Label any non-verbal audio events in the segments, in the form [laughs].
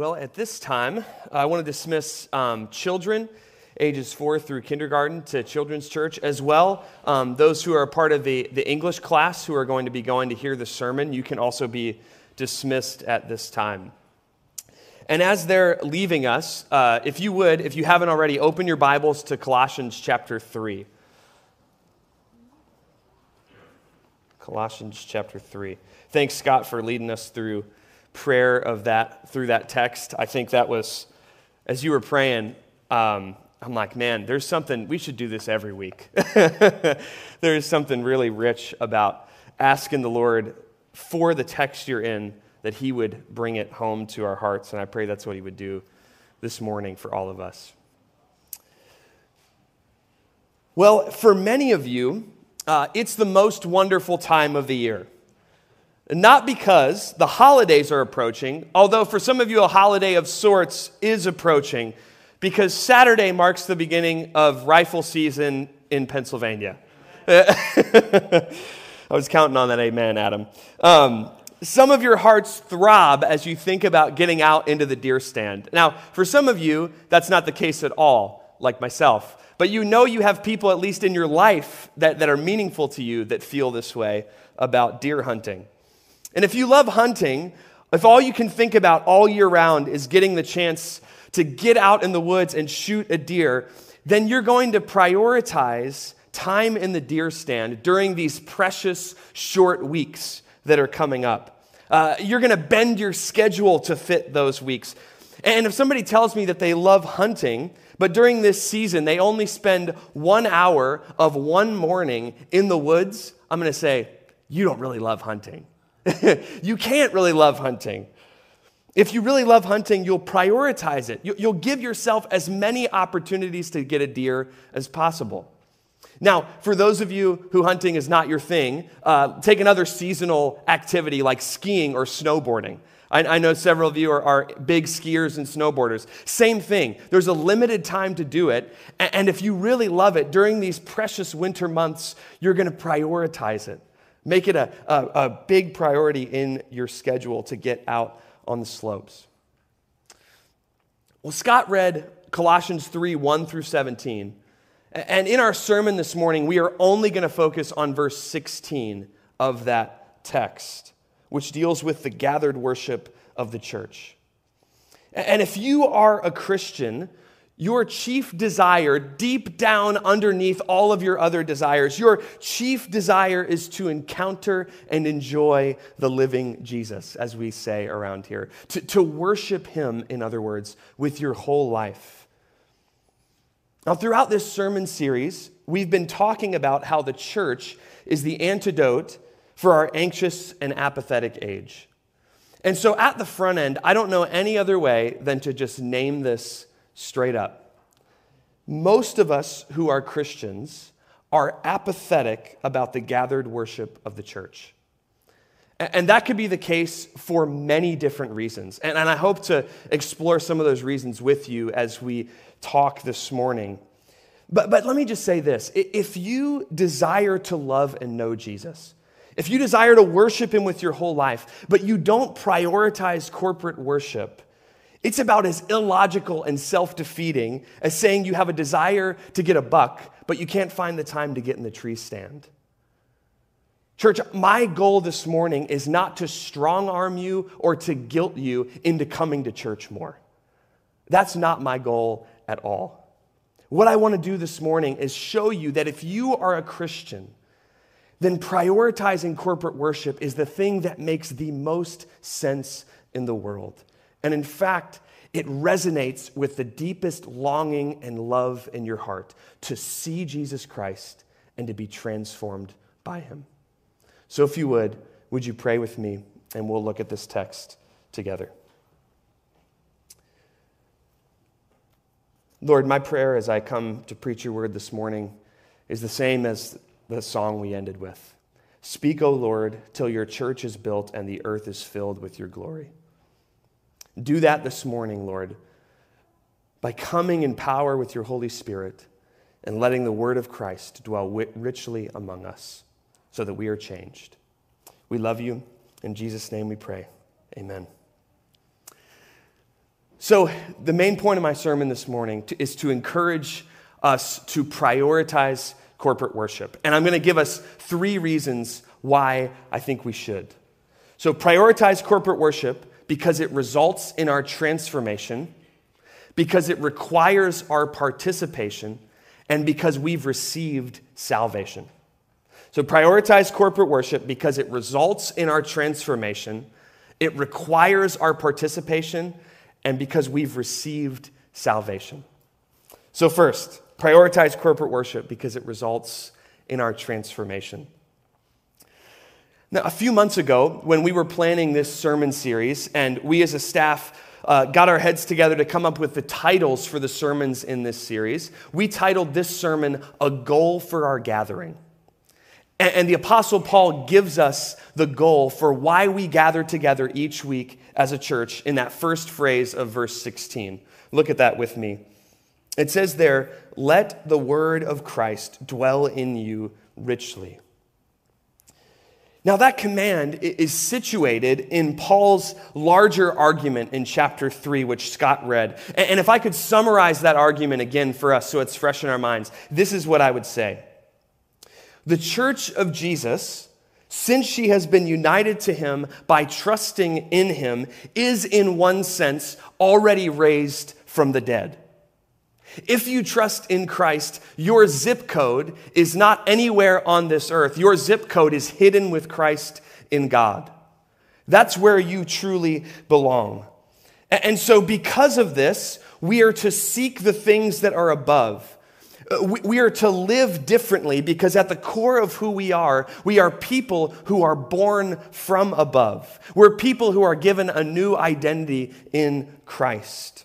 Well, at this time, I want to dismiss um, children ages four through kindergarten to children's church, as well um, those who are part of the, the English class who are going to be going to hear the sermon. You can also be dismissed at this time. And as they're leaving us, uh, if you would, if you haven't already, open your Bibles to Colossians chapter 3. Colossians chapter 3. Thanks, Scott, for leading us through prayer of that through that text. I think that was, as you were praying, um, I'm like, man, there's something, we should do this every week. [laughs] there's something really rich about asking the Lord for the text you're in that He would bring it home to our hearts. And I pray that's what He would do this morning for all of us. Well, for many of you, uh, it's the most wonderful time of the year. Not because the holidays are approaching, although for some of you a holiday of sorts is approaching, because Saturday marks the beginning of rifle season in Pennsylvania. [laughs] I was counting on that amen, Adam. Um, some of your hearts throb as you think about getting out into the deer stand. Now, for some of you, that's not the case at all, like myself. But you know you have people, at least in your life, that, that are meaningful to you that feel this way about deer hunting. And if you love hunting, if all you can think about all year round is getting the chance to get out in the woods and shoot a deer, then you're going to prioritize time in the deer stand during these precious short weeks that are coming up. Uh, you're going to bend your schedule to fit those weeks. And if somebody tells me that they love hunting, but during this season they only spend one hour of one morning in the woods, I'm going to say, you don't really love hunting. [laughs] you can't really love hunting. If you really love hunting, you'll prioritize it. You'll give yourself as many opportunities to get a deer as possible. Now, for those of you who hunting is not your thing, uh, take another seasonal activity like skiing or snowboarding. I, I know several of you are, are, big skiers and snowboarders. Same thing. There's a limited time to do it. And, and if you really love it, during these precious winter months, you're going to prioritize it. Make it a, a, a big priority in your schedule to get out on the slopes. Well, Scott read Colossians 3 1 through 17. And in our sermon this morning, we are only going to focus on verse 16 of that text, which deals with the gathered worship of the church. And if you are a Christian, your chief desire, deep down underneath all of your other desires, your chief desire is to encounter and enjoy the living Jesus, as we say around here. To, to worship him, in other words, with your whole life. Now, throughout this sermon series, we've been talking about how the church is the antidote for our anxious and apathetic age. And so, at the front end, I don't know any other way than to just name this straight up. Most of us who are Christians are apathetic about the gathered worship of the church. And that could be the case for many different reasons. And, I hope to explore some of those reasons with you as we talk this morning. But, but let me just say this if you desire to love and know Jesus, if you desire to worship him with your whole life, but you don't prioritize corporate worship, it's about as illogical and self defeating as saying you have a desire to get a buck, but you can't find the time to get in the tree stand. Church, my goal this morning is not to strong arm you or to guilt you into coming to church more. That's not my goal at all. What I want to do this morning is show you that if you are a Christian, then prioritizing corporate worship is the thing that makes the most sense in the world. And in fact, it resonates with the deepest longing and love in your heart to see Jesus Christ and to be transformed by him. So, if you would, would you pray with me and we'll look at this text together? Lord, my prayer as I come to preach your word this morning is the same as the song we ended with Speak, O Lord, till your church is built and the earth is filled with your glory. Do that this morning, Lord, by coming in power with your Holy Spirit and letting the word of Christ dwell richly among us so that we are changed. We love you. In Jesus' name we pray. Amen. So, the main point of my sermon this morning is to encourage us to prioritize corporate worship. And I'm going to give us three reasons why I think we should. So, prioritize corporate worship because it results in our transformation, because it requires our participation, and because we've received salvation. So, prioritize corporate worship because it results in our transformation, it requires our participation, and because we've received salvation. So, first, prioritize corporate worship because it results in our transformation. Now, a few months ago, when we were planning this sermon series, and we as a staff uh, got our heads together to come up with the titles for the sermons in this series, we titled this sermon, A Goal for Our Gathering. And, and the Apostle Paul gives us the goal for why we gather together each week as a church in that first phrase of verse 16. Look at that with me. It says there, Let the word of Christ dwell in you richly. Now, that command is situated in Paul's larger argument in chapter 3, which Scott read. And if I could summarize that argument again for us so it's fresh in our minds, this is what I would say The church of Jesus, since she has been united to him by trusting in him, is in one sense already raised from the dead. If you trust in Christ, your zip code is not anywhere on this earth. Your zip code is hidden with Christ in God. That's where you truly belong. And so, because of this, we are to seek the things that are above. Uh, we are to live differently because at the core of who we are, we are people who are born from above. We're people who are given a new identity in Christ.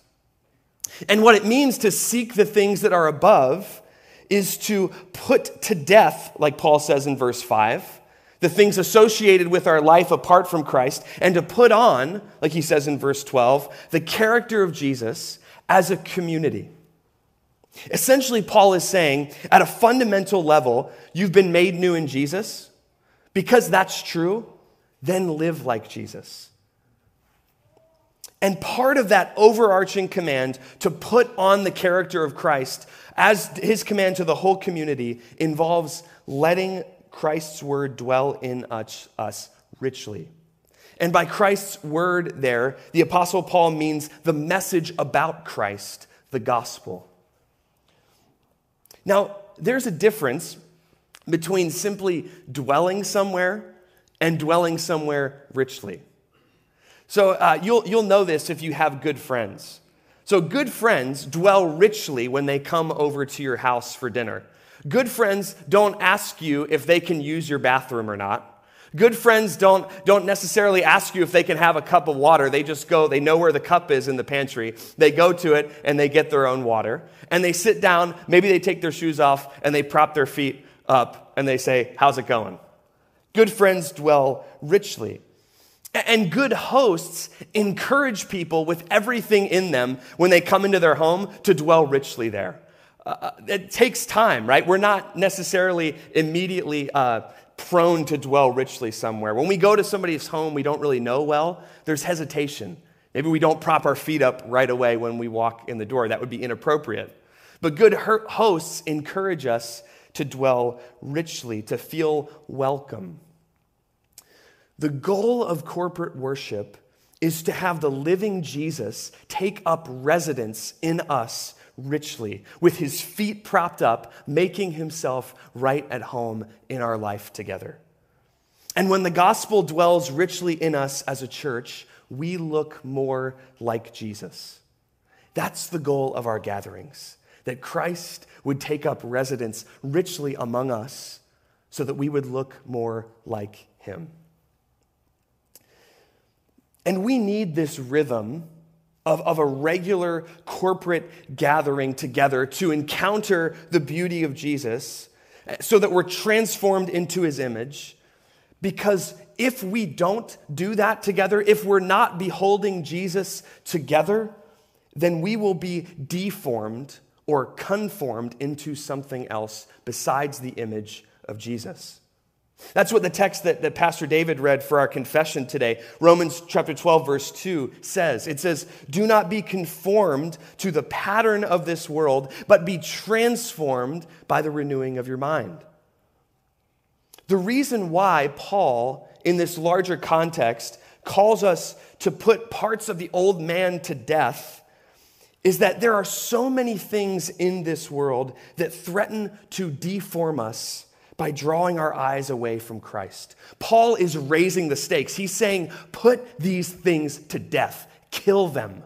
And what it means to seek the things that are above is to put to death, like Paul says in verse 5, the things associated with our life apart from Christ, and to put on, like he says in verse 12, the character of Jesus as a community. Essentially, Paul is saying at a fundamental level, you've been made new in Jesus. Because that's true, then live like Jesus. And part of that overarching command to put on the character of Christ as his command to the whole community involves letting Christ's word dwell in us, richly. And by Christ's word, there, the Apostle Paul means the message about Christ, the gospel. Now, there's a difference between simply dwelling somewhere and dwelling somewhere richly. So uh, you'll, you'll know this if you have good friends. So, good friends dwell richly when they come over to your house for dinner. Good friends don't ask you if they can use your bathroom or not. Good friends don't, don't necessarily ask you if they can have a cup of water. They just go, they know where the cup is in the pantry. They go to it and they get their own water. And they sit down, maybe they take their shoes off and they prop their feet up and they say, How's it going? Good friends dwell richly. And good hosts encourage people with everything in them when they come into their home to dwell richly there. Uh, uh, it takes time, right? We're not necessarily immediately uh, prone to dwell richly somewhere. When we go to somebody's home we don't really know well, there's hesitation. Maybe we don't prop our feet up right away when we walk in the door. That would be inappropriate. But good hosts encourage us to dwell richly, to feel welcome. The goal of corporate worship is to have the living Jesus take up residence in us richly, with his feet propped up, making himself right at home in our life together. And when the gospel dwells richly in us as a church, we look more like Jesus. That's the goal of our gatherings, that Christ would take up residence richly among us so that we would look more like him. And we need this rhythm of, of a regular corporate gathering together to encounter the beauty of Jesus so that we're transformed into his image. Because if we don't do that together, if we're not beholding Jesus together, then we will be deformed or conformed into something else besides the image of Jesus. That's what the text that, that Pastor David read for our confession today, Romans chapter 12, verse 2, says. It says, Do not be conformed to the pattern of this world, but be transformed by the renewing of your mind. The reason why Paul, in this larger context, calls us to put parts of the old man to death is that there are so many things in this world that threaten to deform us by drawing our eyes away from Christ. Paul is raising the stakes. He's saying, put these things to death, kill them.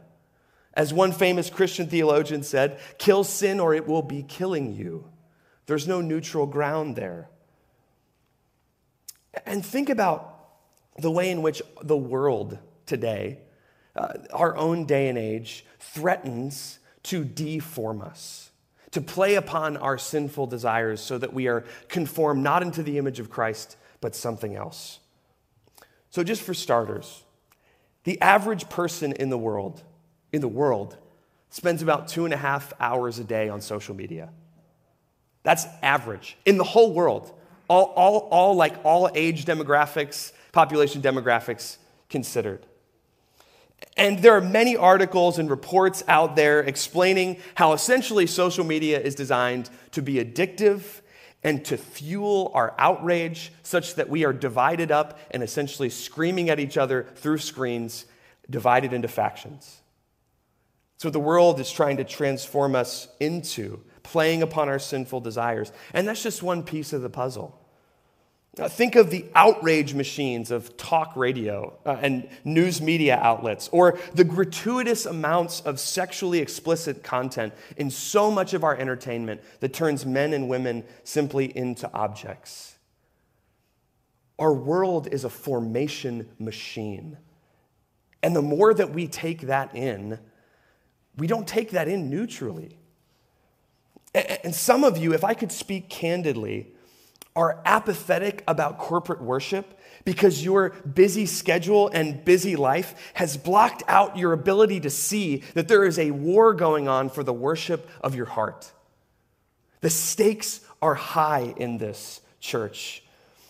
As one famous Christian theologian said, kill sin or it will be killing you. There's no neutral ground there. And think about the way in which the world today, uh, our own day and age, threatens to deform us, to play upon our sinful desires so that we are conformed not into the image of Christ, but something else. So, just for starters, the average person in the world, in the world, spends about two and a half hours a day on social media. That's average in the whole world. All, all, all like all age demographics, population demographics considered. And there are many articles and reports out there explaining how essentially social media is designed to be addictive and to fuel our outrage such that we are divided up and essentially screaming at each other through screens, divided into factions. So the world is trying to transform us into, playing upon our sinful desires. And that's just one piece of the puzzle. Uh, think of the outrage machines of talk radio uh, and news media outlets, or the gratuitous amounts of sexually explicit content in so much of our entertainment that turns men and women simply into objects. Our world is a formation machine. And the more that we take that in, we don't take that in neutrally. And some of you, if I could speak candidly, are apathetic about corporate worship because your busy schedule and busy life has blocked out your ability to see that there is a war going on for the worship of your heart. The stakes are high in this church.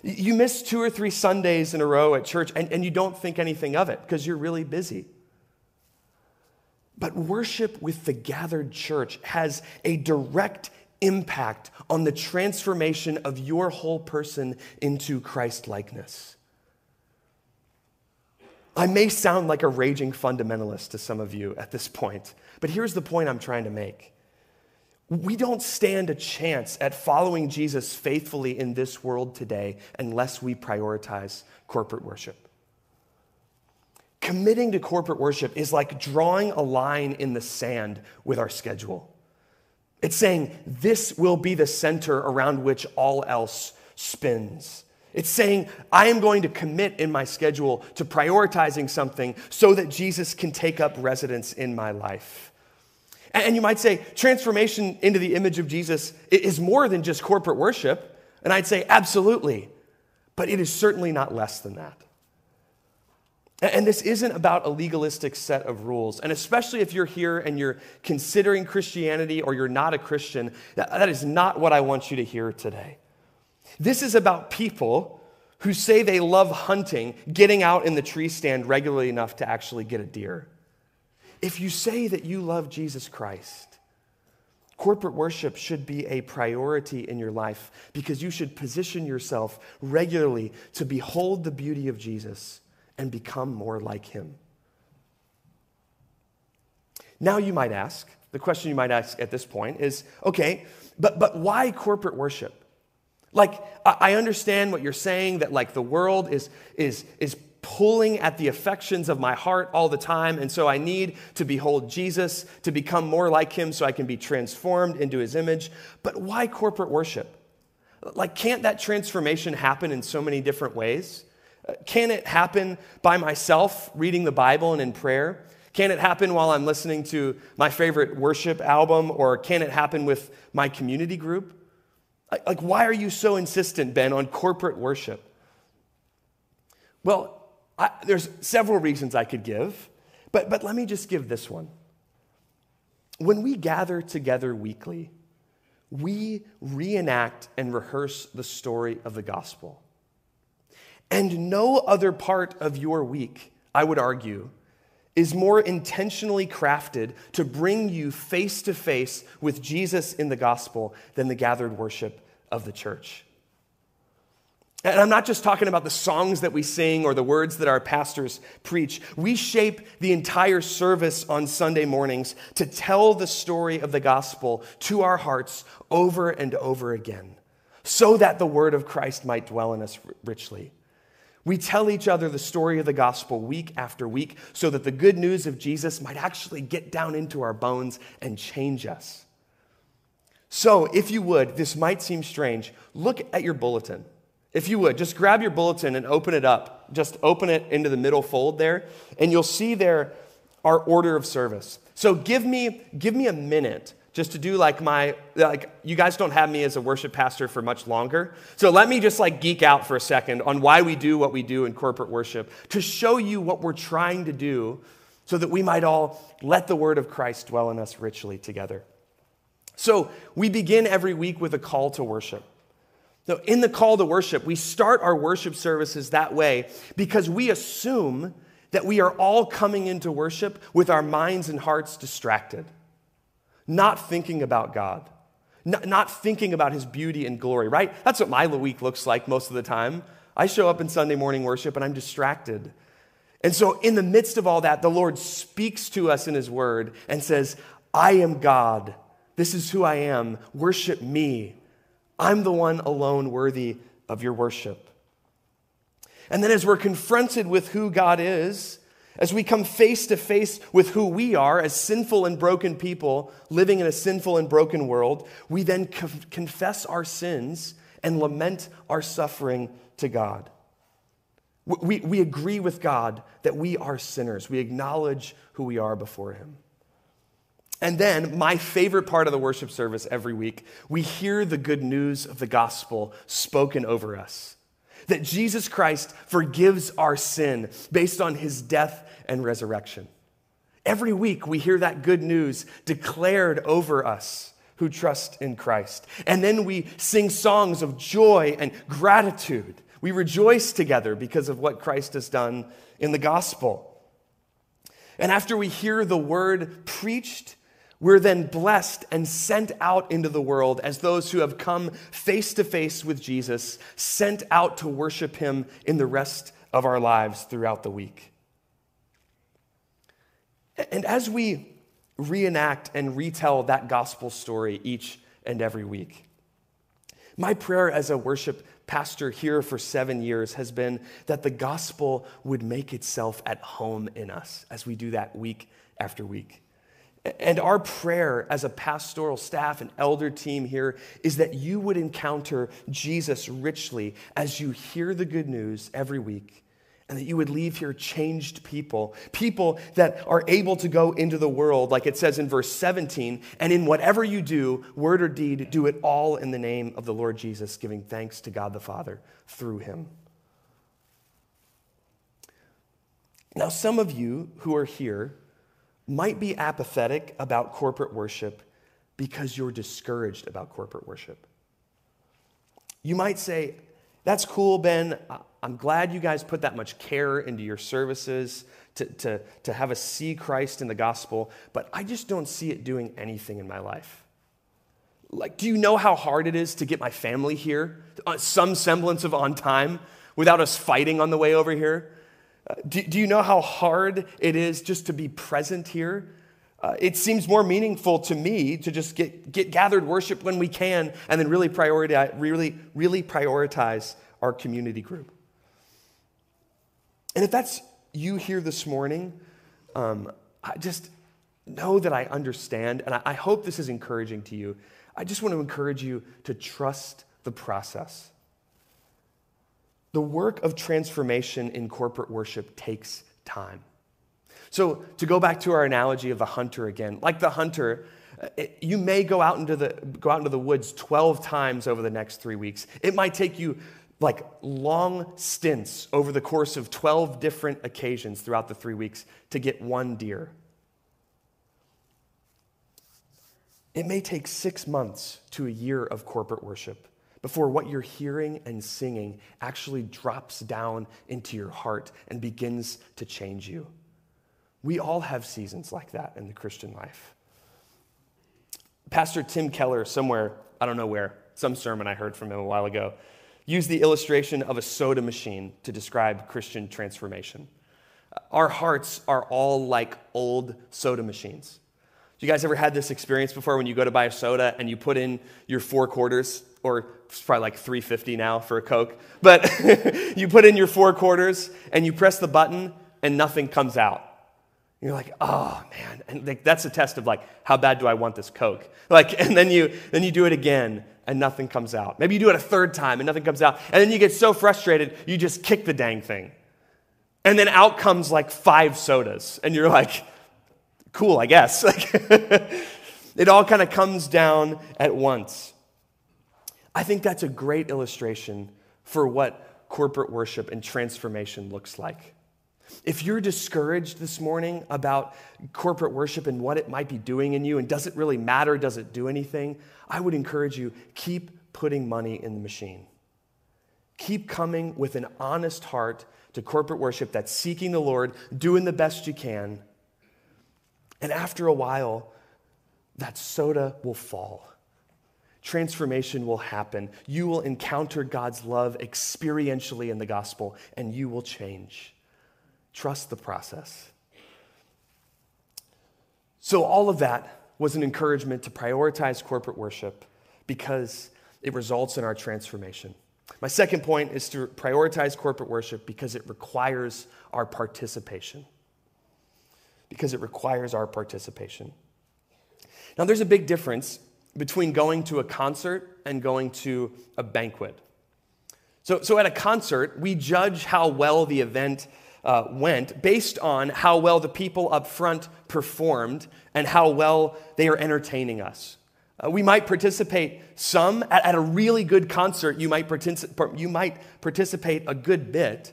You miss two or three Sundays in a row at church and, and you don't think anything of it because you're really busy. But worship with the gathered church has a direct impact on the transformation of your whole person into Christ likeness. I may sound like a raging fundamentalist to some of you at this point, but here's the point I'm trying to make. We don't stand a chance at following Jesus faithfully in this world today unless we prioritize corporate worship. Committing to corporate worship is like drawing a line in the sand with our schedule. It's saying this will be the center around which all else spins. It's saying, I am going to commit in my schedule to prioritizing something so that Jesus can take up residence in my life. And you might say, transformation into the image of Jesus is more than just corporate worship. And I'd say, absolutely. But it is certainly not less than that. And this isn't about a legalistic set of rules. And especially if you're here and you're considering Christianity or you're not a Christian, that is not what I want you to hear today. This is about people who say they love hunting, getting out in the tree stand regularly enough to actually get a deer. If you say that you love Jesus Christ, corporate worship should be a priority in your life because you should position yourself regularly to behold the beauty of Jesus and become more like him. Now, you might ask, the question you might ask at this point is okay, but, but why corporate worship? Like, I understand what you're saying that, like, the world is, is, is pulling at the affections of my heart all the time, and so I need to behold Jesus, to become more like him so I can be transformed into his image. But why corporate worship? Like, can't that transformation happen in so many different ways? Uh, can it happen by myself reading the Bible and in prayer? Can it happen while I'm listening to my favorite worship album? Or can it happen with my community group? Like, why are you so insistent, Ben, on corporate worship? Well, I, there's several reasons I could give, but, but let me just give this one. When we gather together weekly, we reenact and rehearse the story of the gospel. And no other part of your week, I would argue, is more intentionally crafted to bring you face to face with Jesus in the gospel than the gathered worship of the church. And I'm not just talking about the songs that we sing or the words that our pastors preach. We shape the entire service on Sunday mornings to tell the story of the gospel to our hearts over and over again so that the word of Christ might dwell in us richly. We tell each other the story of the gospel week after week so that the good news of Jesus might actually get down into our bones and change us. So, if you would, this might seem strange, look at your bulletin. If you would, just grab your bulletin and open it up. Just open it into the middle fold there, and you'll see there our order of service. So give me, give me a minute just to do like my like you guys don't have me as a worship pastor for much longer. So let me just like geek out for a second on why we do what we do in corporate worship to show you what we're trying to do so that we might all let the word of christ dwell in us richly together. So we begin every week with a call to worship. So, in the call to worship, we start our worship services that way because we assume that we are all coming into worship with our minds and hearts distracted, not thinking about God, not thinking about His beauty and glory, right? That's what my week looks like most of the time. I show up in Sunday morning worship and I'm distracted. And so, in the midst of all that, the Lord speaks to us in His Word and says, I am God. This is who I am. Worship me. I'm the one alone worthy of your worship. And then, as we're confronted with who God is, as we come face to face with who we are as sinful and broken people living in a sinful and broken world, we then confess our sins and lament our suffering to God. We, we agree with God that we are sinners. We acknowledge who we are before Him. And then, my favorite part of the worship service every week, we hear the good news of the gospel spoken over us that Jesus Christ forgives our sin based on his death and resurrection. Every week, we hear that good news declared over us who trust in Christ. And then we sing songs of joy and gratitude. We rejoice together because of what Christ has done in the gospel. And after we hear the word preached, we're then blessed and sent out into the world as those who have come face to face with Jesus, sent out to worship him in the rest of our lives throughout the week. And as we reenact and retell that gospel story each and every week, my prayer as a worship pastor here for seven years has been that the gospel would make itself at home in us as we do that week after week. And our prayer as a pastoral staff and elder team here is that you would encounter Jesus richly as you hear the good news every week, and that you would leave here changed people, people that are able to go into the world, like it says in verse 17, and in whatever you do, word or deed, do it all in the name of the Lord Jesus, giving thanks to God the Father through him. Now, some of you who are here, might be apathetic about corporate worship because you're discouraged about corporate worship. You might say, That's cool, Ben. I'm glad you guys put that much care into your services to, to, to have us see Christ in the gospel, but I just don't see it doing anything in my life. Like, do you know how hard it is to get my family here? Uh, some semblance of on time without us fighting on the way over here? Do, do you know how hard it is just to be present here? Uh, it seems more meaningful to me to just get, get gathered worship when we can and then really prioritize, really, really prioritize our community group. And if that's you here this morning, um, I just know that I understand, and I, I hope this is encouraging to you. I just want to encourage you to trust the process. The work of transformation in corporate worship takes time. So, to go back to our analogy of the hunter again, like the hunter, you may go out into the go out into the woods 12 times over the next 3 weeks. It might take you like long stints over the course of 12 different occasions throughout the 3 weeks to get one deer. It may take 6 months to a year of corporate worship before what you're hearing and singing actually drops down into your heart and begins to change you. We all have seasons like that in the Christian life. Pastor Tim Keller, somewhere, I don't know where, some sermon I heard from him a while ago, used the illustration of a soda machine to describe Christian transformation. Our hearts are all like old soda machines. You guys ever had this experience before when you go to buy a soda and you put in your four quarters, or it's probably like 350 now for a Coke, but [laughs] you put in your four quarters and you press the button and nothing comes out. You're like, oh man, and like, that's a test of like, how bad do I want this Coke? Like, and then you then you do it again and nothing comes out. Maybe you do it a third time and nothing comes out, and then you get so frustrated you just kick the dang thing, and then out comes like five sodas, and you're like, cool, I guess. [laughs] it all kind of comes down at once. I think that's a great illustration for what corporate worship and transformation looks like. If you're discouraged this morning about corporate worship and what it might be doing in you, and does it really matter? Does it do anything? I would encourage you keep putting money in the machine. Keep coming with an honest heart to corporate worship that's seeking the Lord, doing the best you can. And after a while, that soda will fall. Transformation will happen. You will encounter God's love experientially in the gospel, and you will change. Trust the process. So, all of that was an encouragement to prioritize corporate worship because it results in our transformation. My second point is to prioritize corporate worship because it requires our participation. Because it requires our participation. Now, there's a big difference between going to a concert and going to a banquet. So, so at a concert, we judge how well the event uh, went based on how well the people up front performed and how well they are entertaining us. Uh, we might participate some at, at, a really good concert, you might, you might participate a good bit,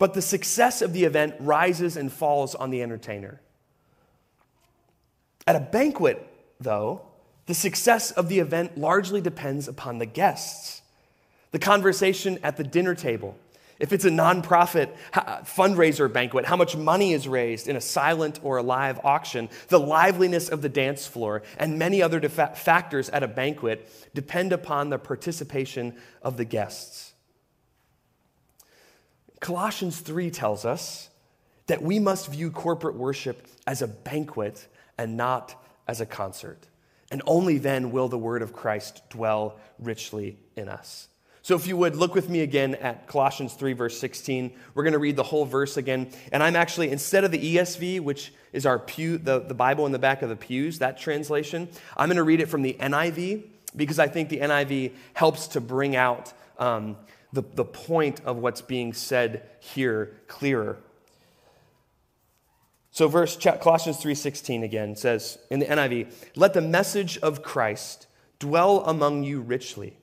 but the success of the event rises and falls on the entertainer. At a banquet, though, the success of the event largely depends upon the guests. The conversation at the dinner table, if it's a nonprofit fundraiser banquet, how much money is raised in a silent or a live auction, the liveliness of the dance floor, and many other factors at a banquet depend upon the participation of the guests. Colossians 3 tells us that we must view corporate worship as a banquet and not as a concert. And only then will the word of Christ dwell richly in us. So, if you would, look with me again at Colossians 3, verse 16. We're going to read the whole verse again. And I'm actually, instead of the ESV, which is our pew, the, the Bible in the back of the pews, that translation, I'm going to read it from the NIV because I think the NIV helps to bring out um, the, the point of what's being said here clearer. So, verse Colossians 3:16 again says in the NIV, "Let the message of Christ dwell among you richly."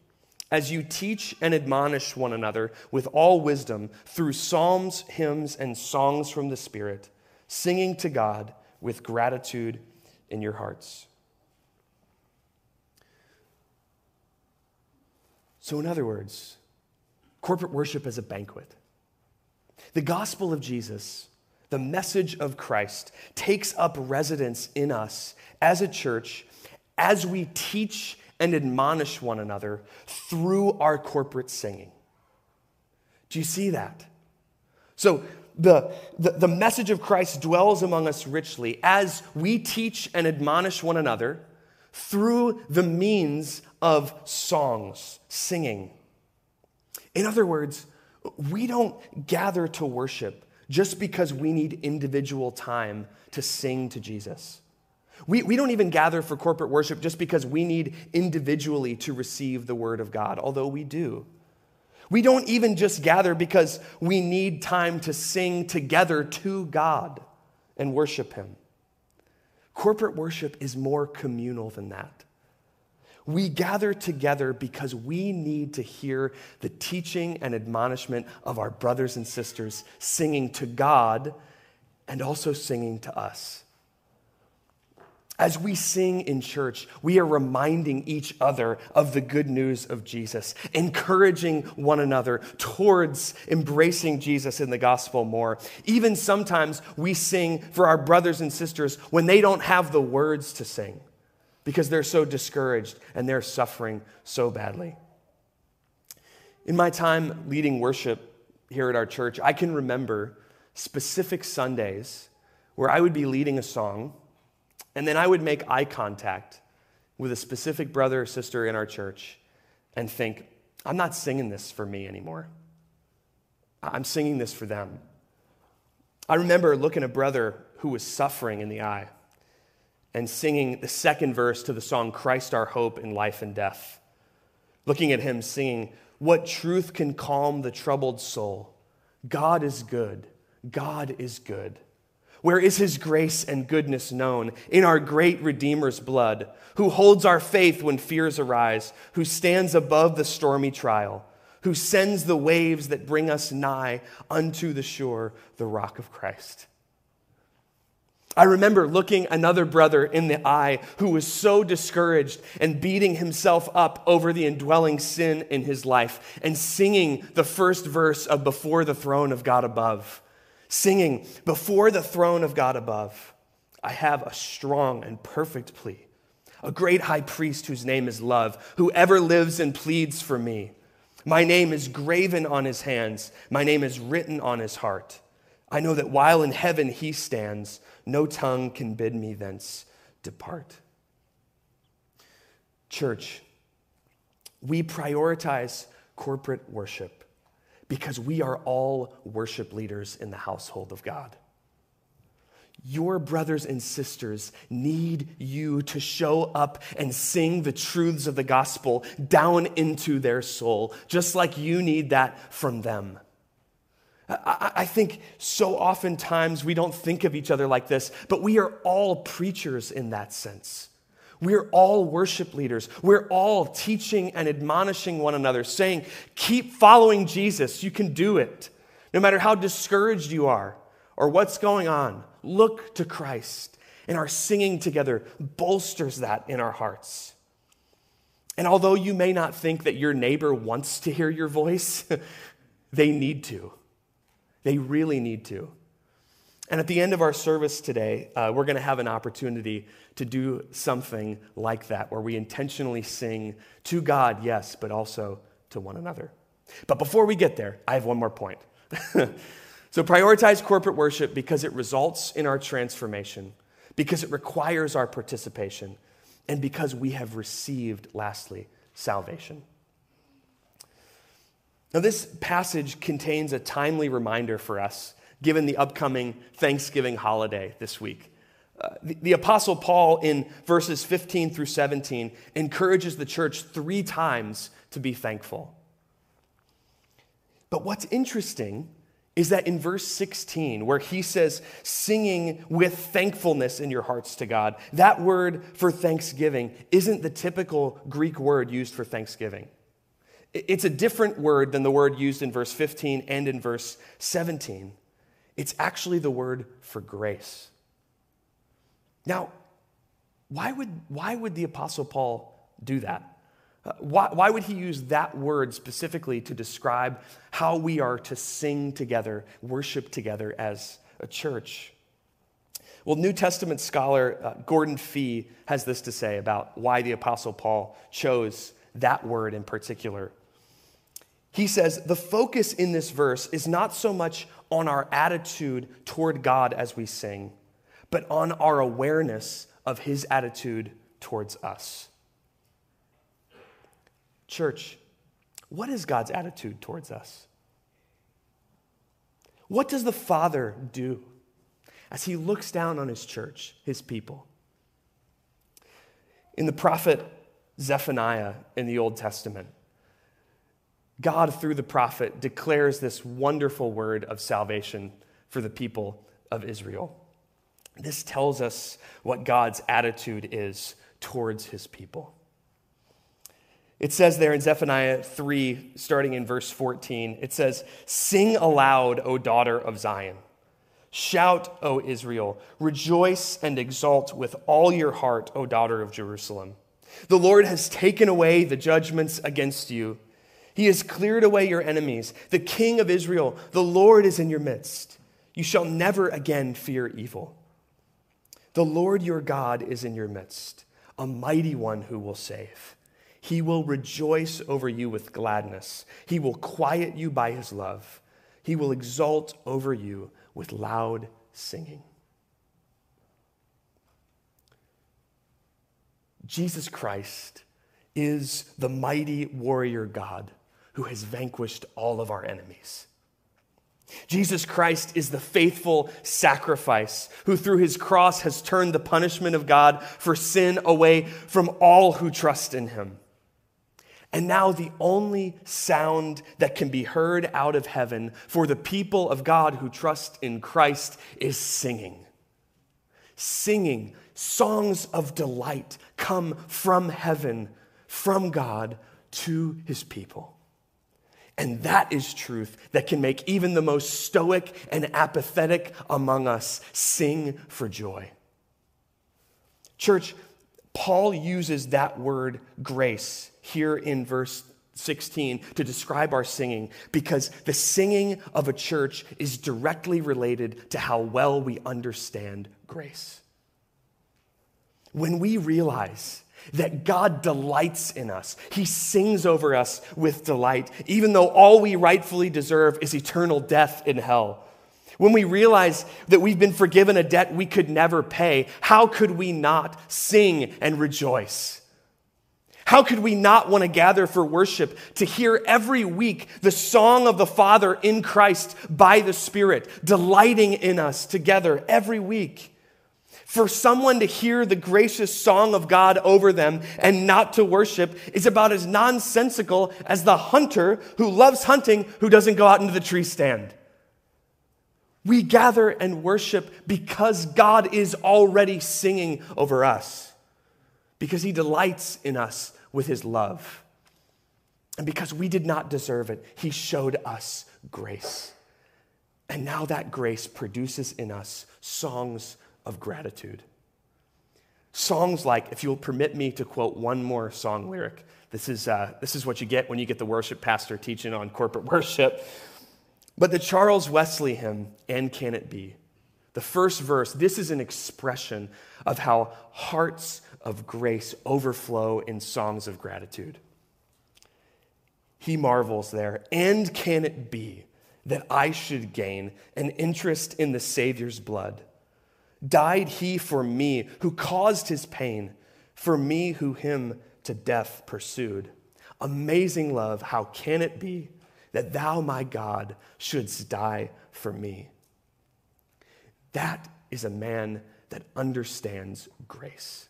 as you teach and admonish one another with all wisdom through psalms, hymns, and songs from the Spirit, singing to God with gratitude in your hearts. So, in other words, corporate worship as a banquet. The gospel of Jesus, the message of Christ, takes up residence in us as a church as we teach and admonish one another through our corporate singing. Do you see that? So, the, the, the, message of Christ dwells among us richly as we teach and admonish one another through the means of songs, singing. In other words, we don't gather to worship just because we need individual time to sing to Jesus. We, we don't even gather for corporate worship just because we need individually to receive the word of God, although we do. We don't even just gather because we need time to sing together to God and worship Him. Corporate worship is more communal than that. We gather together because we need to hear the teaching and admonishment of our brothers and sisters singing to God and also singing to us. As we sing in church, we are reminding each other of the good news of Jesus, encouraging one another towards embracing Jesus in the gospel more. Even sometimes we sing for our brothers and sisters when they don't have the words to sing because they're so discouraged and they're suffering so badly. In my time leading worship here at our church, I can remember specific Sundays where I would be leading a song and then I would make eye contact with a specific brother or sister in our church and think, I'm not singing this for me anymore. I'm singing this for them. I remember looking a brother who was suffering in the eye and singing the second verse to the song Christ Our Hope in Life and Death. Looking at him singing, What truth can calm the troubled soul? God is good. God is good. Where is his grace and goodness known? In our great Redeemer's blood, who holds our faith when fears arise, who stands above the stormy trial, who sends the waves that bring us nigh unto the shore, the rock of Christ. I remember looking another brother in the eye who was so discouraged and beating himself up over the indwelling sin in his life and singing the first verse of Before the Throne of God Above singing, Before the throne of God above, I have a strong and perfect plea, a great high priest whose name is love, who ever lives and pleads for me. My name is graven on his hands, my name is written on his heart. I know that while in heaven he stands, no tongue can bid me thence depart. Church, we prioritize corporate worship because we are all worship leaders in the household of God. Your brothers and sisters need you to show up and sing the truths of the gospel down into their soul, just like you need that from them. I, think so oftentimes we don't think of each other like this, but we are all preachers in that sense. We're all worship leaders. We're all teaching and admonishing one another, saying, Keep following Jesus. You can do it. No matter how discouraged you are or what's going on, look to Christ. And our singing together bolsters that in our hearts. And although you may not think that your neighbor wants to hear your voice, [laughs] they need to. They really need to. And at the end of our service today, uh, we're going to have an opportunity to do something like that, where we intentionally sing to God, yes, but also to one another. But before we get there, I have one more point. [laughs] so prioritize corporate worship because it results in our transformation, because it requires our participation, and because we have received, lastly, salvation. Now, this passage contains a timely reminder for us given the upcoming Thanksgiving holiday this week. Uh, the, the, Apostle Paul, in verses 15 through 17, encourages the church three times to be thankful. But what's interesting is that in verse 16, where he says, singing with thankfulness in your hearts to God, that word for thanksgiving isn't the typical Greek word used for thanksgiving. It's a different word than the word used in verse 15 and in verse 17. It's actually the word for grace. Now, why would, why would the Apostle Paul do that? Uh, why, why would he use that word specifically to describe how we are to sing together, worship together as a church? Well, New Testament scholar uh, Gordon Fee has this to say about why the Apostle Paul chose that word in particular. He says, The focus in this verse is not so much on our attitude toward God as we sing, but on our awareness of his attitude towards us. Church, what is God's attitude towards us? What does the Father do as he looks down on his church, his people? In the prophet Zephaniah in the Old Testament, God, through the prophet, declares this wonderful word of salvation for the people of Israel. This tells us what God's attitude is towards his people. It says there in Zephaniah 3, starting in verse 14, it says, Sing aloud, O daughter of Zion. Shout, O Israel, rejoice and exult with all your heart, O daughter of Jerusalem. The Lord has taken away the judgments against you. He has cleared away your enemies. The King of Israel, the Lord is in your midst. You shall never again fear evil. The Lord your God is in your midst, a mighty one who will save. He will rejoice over you with gladness. He will quiet you by his love. He will exult over you with loud singing. Jesus Christ is the mighty warrior God who has vanquished all of our enemies. Jesus Christ is the faithful sacrifice who, through his cross, has turned the punishment of God for sin away from all who trust in him. And now, the only sound that can be heard out of heaven for the people of God who trust in Christ is singing. Singing songs of delight come from heaven, from God to his people. And that is truth that can make even the most stoic and apathetic among us sing for joy. Church, Paul uses that word grace here in verse 16 to describe our singing because the singing of a church is directly related to how well we understand grace. When we realize that God delights in us, He sings over us with delight, even though all we rightfully deserve is eternal death in hell. When we realize that we've been forgiven a debt we could never pay, how could we not sing and rejoice? How could we not want to gather for worship to hear every week the song of the Father in Christ by the Spirit, delighting in us together every week? For someone to hear the gracious song of God over them and not to worship is about as nonsensical as the hunter who loves hunting who doesn't go out into the tree stand. We gather and worship because God is already singing over us, because He delights in us with His love. And because we did not deserve it, He showed us grace. And now that grace produces in us songs of gratitude. Songs like, if you'll permit me to quote one more song lyric, this is, uh, this is what you get when you get the worship pastor teaching on corporate [laughs] worship. But the Charles Wesley hymn, And Can It Be? The first verse, this is an expression of how hearts of grace overflow in songs of gratitude. He marvels there, and can it be that I should gain an interest in the Savior's blood? Died he for me who caused his pain, for me who him to death pursued? Amazing love, how can it be? that thou, my God, shouldst die for me. That is a man that understands grace.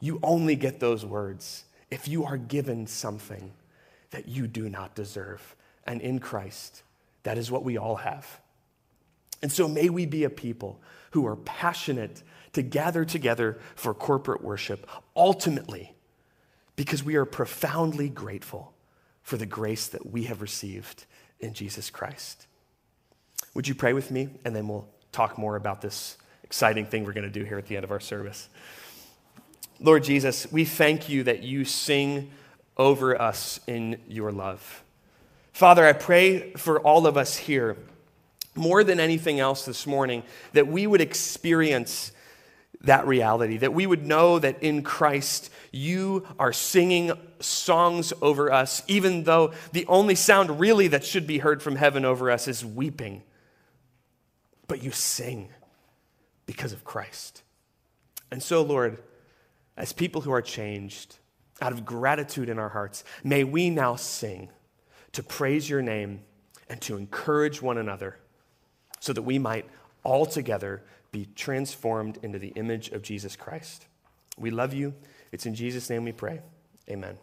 You only get those words if you are given something that you do not deserve. And in Christ, that is what we all have. And so may we be a people who are passionate to gather together for corporate worship, ultimately, because we are profoundly grateful for the grace that we have received in Jesus Christ. Would you pray with me? And then we'll talk more about this exciting thing we're going to do here at the end of our service. Lord Jesus, we thank you that you sing over us in your love. Father, I pray for all of us here, more than anything else this morning, that we would experience that reality, that we would know that in Christ you are singing songs over us, even though the only sound really that should be heard from heaven over us is weeping. But you sing because of Christ. And so, Lord, as people who are changed, out of gratitude in our hearts, may we now sing to praise your name and to encourage one another so that we might all together be transformed into the image of Jesus Christ. We love you. It's in Jesus' name we pray. Amen.